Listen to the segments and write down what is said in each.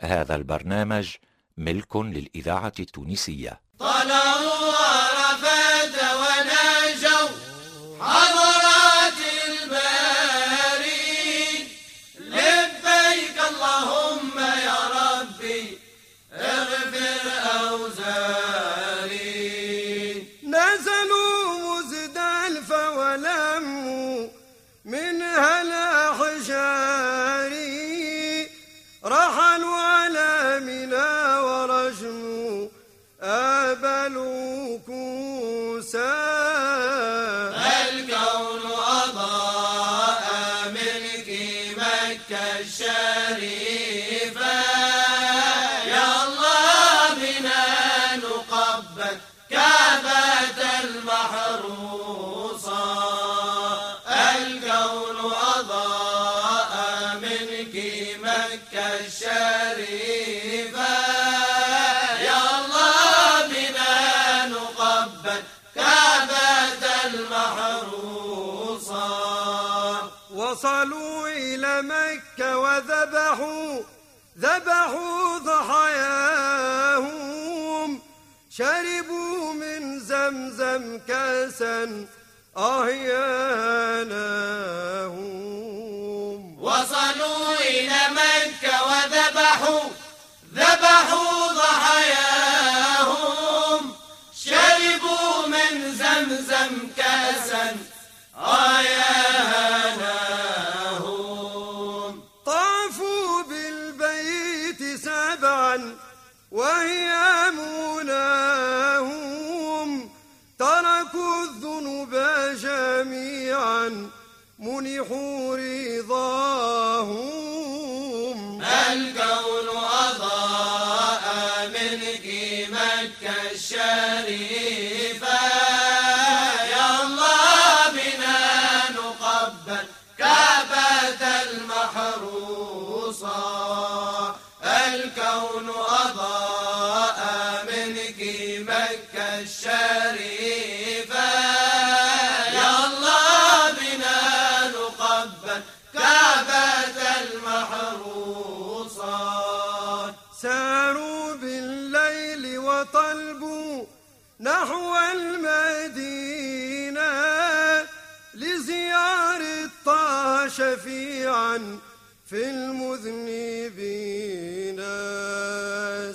هذا البرنامج ملك للإذاعة التونسية. طلعوا عرفات ونجوا حضرات الباري لبيك اللهم يا ربي اغفر أوزاري. نزلوا مزدلف ولموا منها الأحجار رحلوا مكة وذبحوا ذبحوا ضحاياهم. شربوا من زمزم كاسا أهياناهم وصلوا إلى مكة وذبحوا ذبحوا ضحاياهم. شربوا من زمزم كاسا آياناهم سبعا وهي مناهم تركوا الذنوب جميعا منحوا رضاهم. الكون أضاء ملك مكة الشريفة. يا الله بنا نقبل كعبة المحروسة نحو المدينة لزيارة طه شفيعا في المذنبين.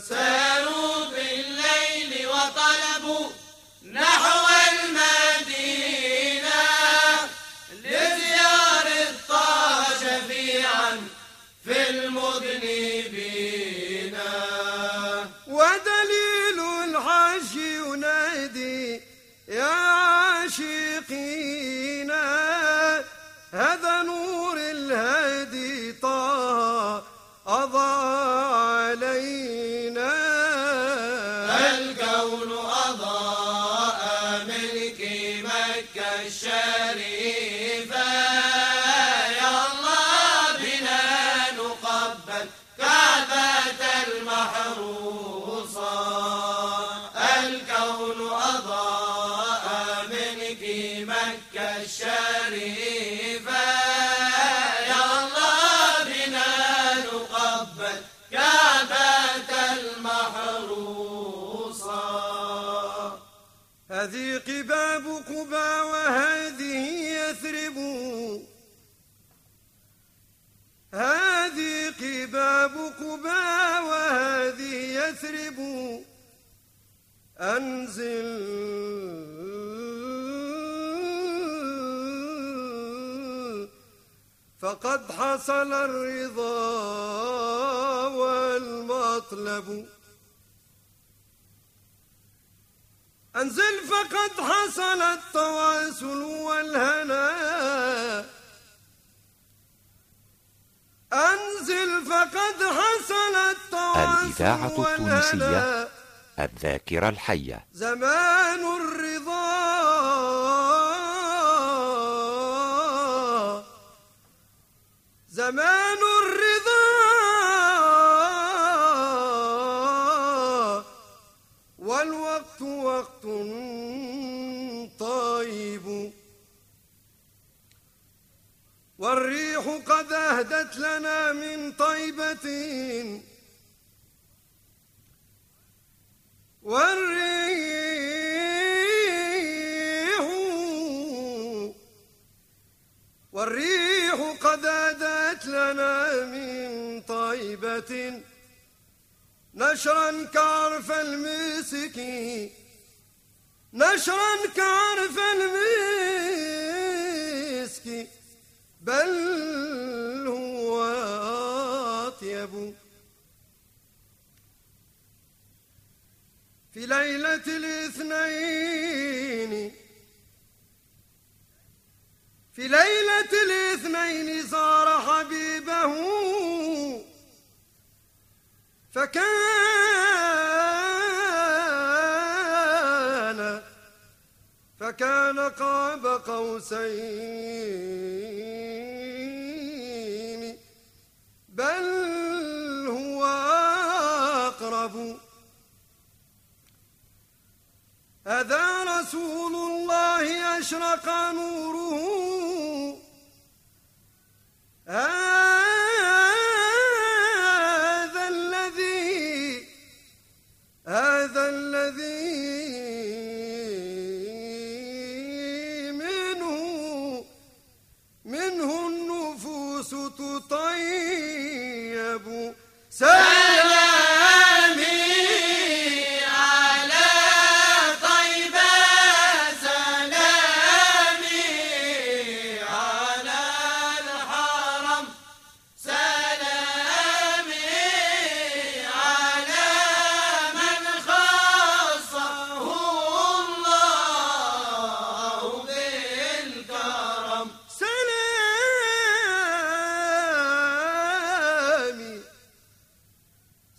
ساروا بالليل وطلبوا نحو المدينة لزيارة طه شفيعا في المذنبين. ودليل الحج يا عاشقين هذا نور الهادي طه أضاء علينا. الكون أضاء ملك مكة الشريفة. يا الله بنا نقبل. قباب قبى وهذه يثرب. هذه قباب قبى وهذه يثرب. أنزل. فقد حصل الرضا والمطلب أنزل حصل التواصل والهنا. أنزل فقد حصل التواصل الإذاعة التونسية الذاكرة الحية. زمان الرضا. زمان الرضا. والوقت وقت قد أهدت لنا من طيبة. والريح والريح قد أهدت لنا من طيبة. نشرا كعرف المسك نشرا كعرف المسك. بل هو أطيب. في ليلة الاثنين في ليلة الاثنين زار حبيبه فكان فكان قاب قوسين. هذا رسول الله أشرق نوره. هذا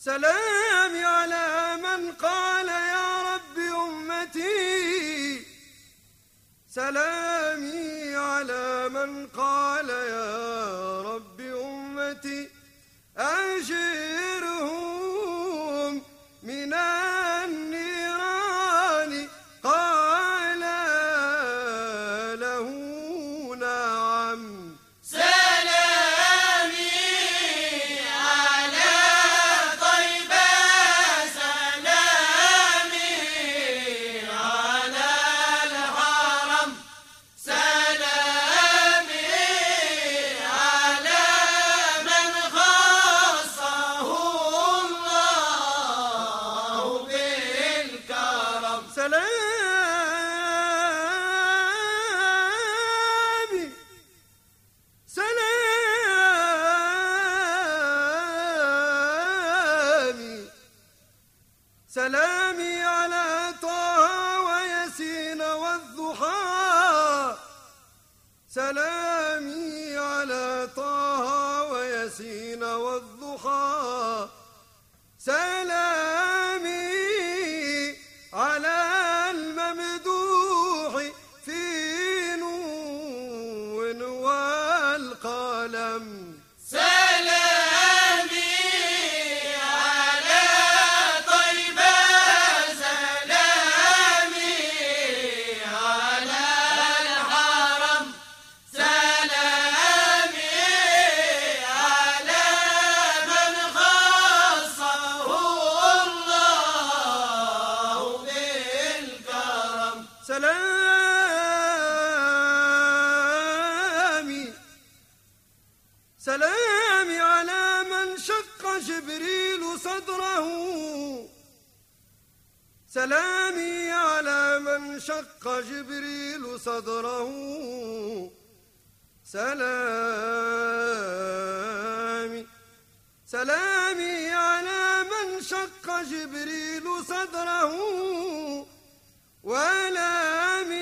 سلامي على من قال يا رب أمتي. سلامي على من قال يا رب أمتي. أجرهم من النيران. قال له نعم. سلامي سلامي سلامي على من شق جبريل صدره يشتكي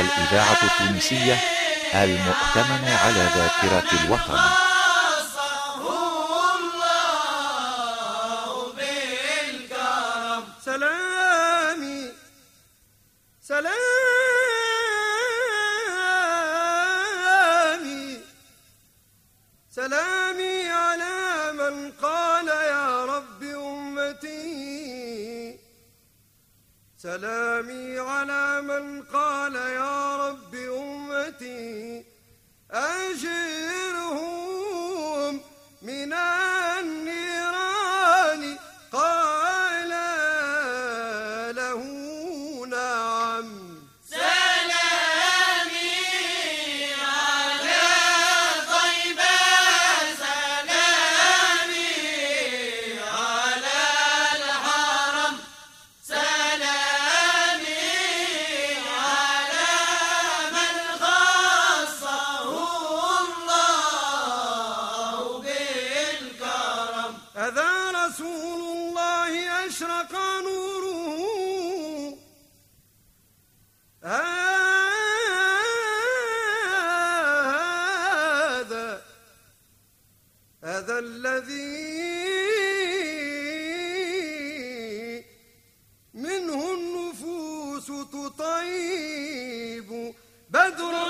الإذاعة التونسية المؤتمنة على ذاكرة الوطن. سلامي سلامي سلامي على من قال يا رب أمتي. أشرق نوره. هذا هذا الذي منه النفوس تطيب. بدر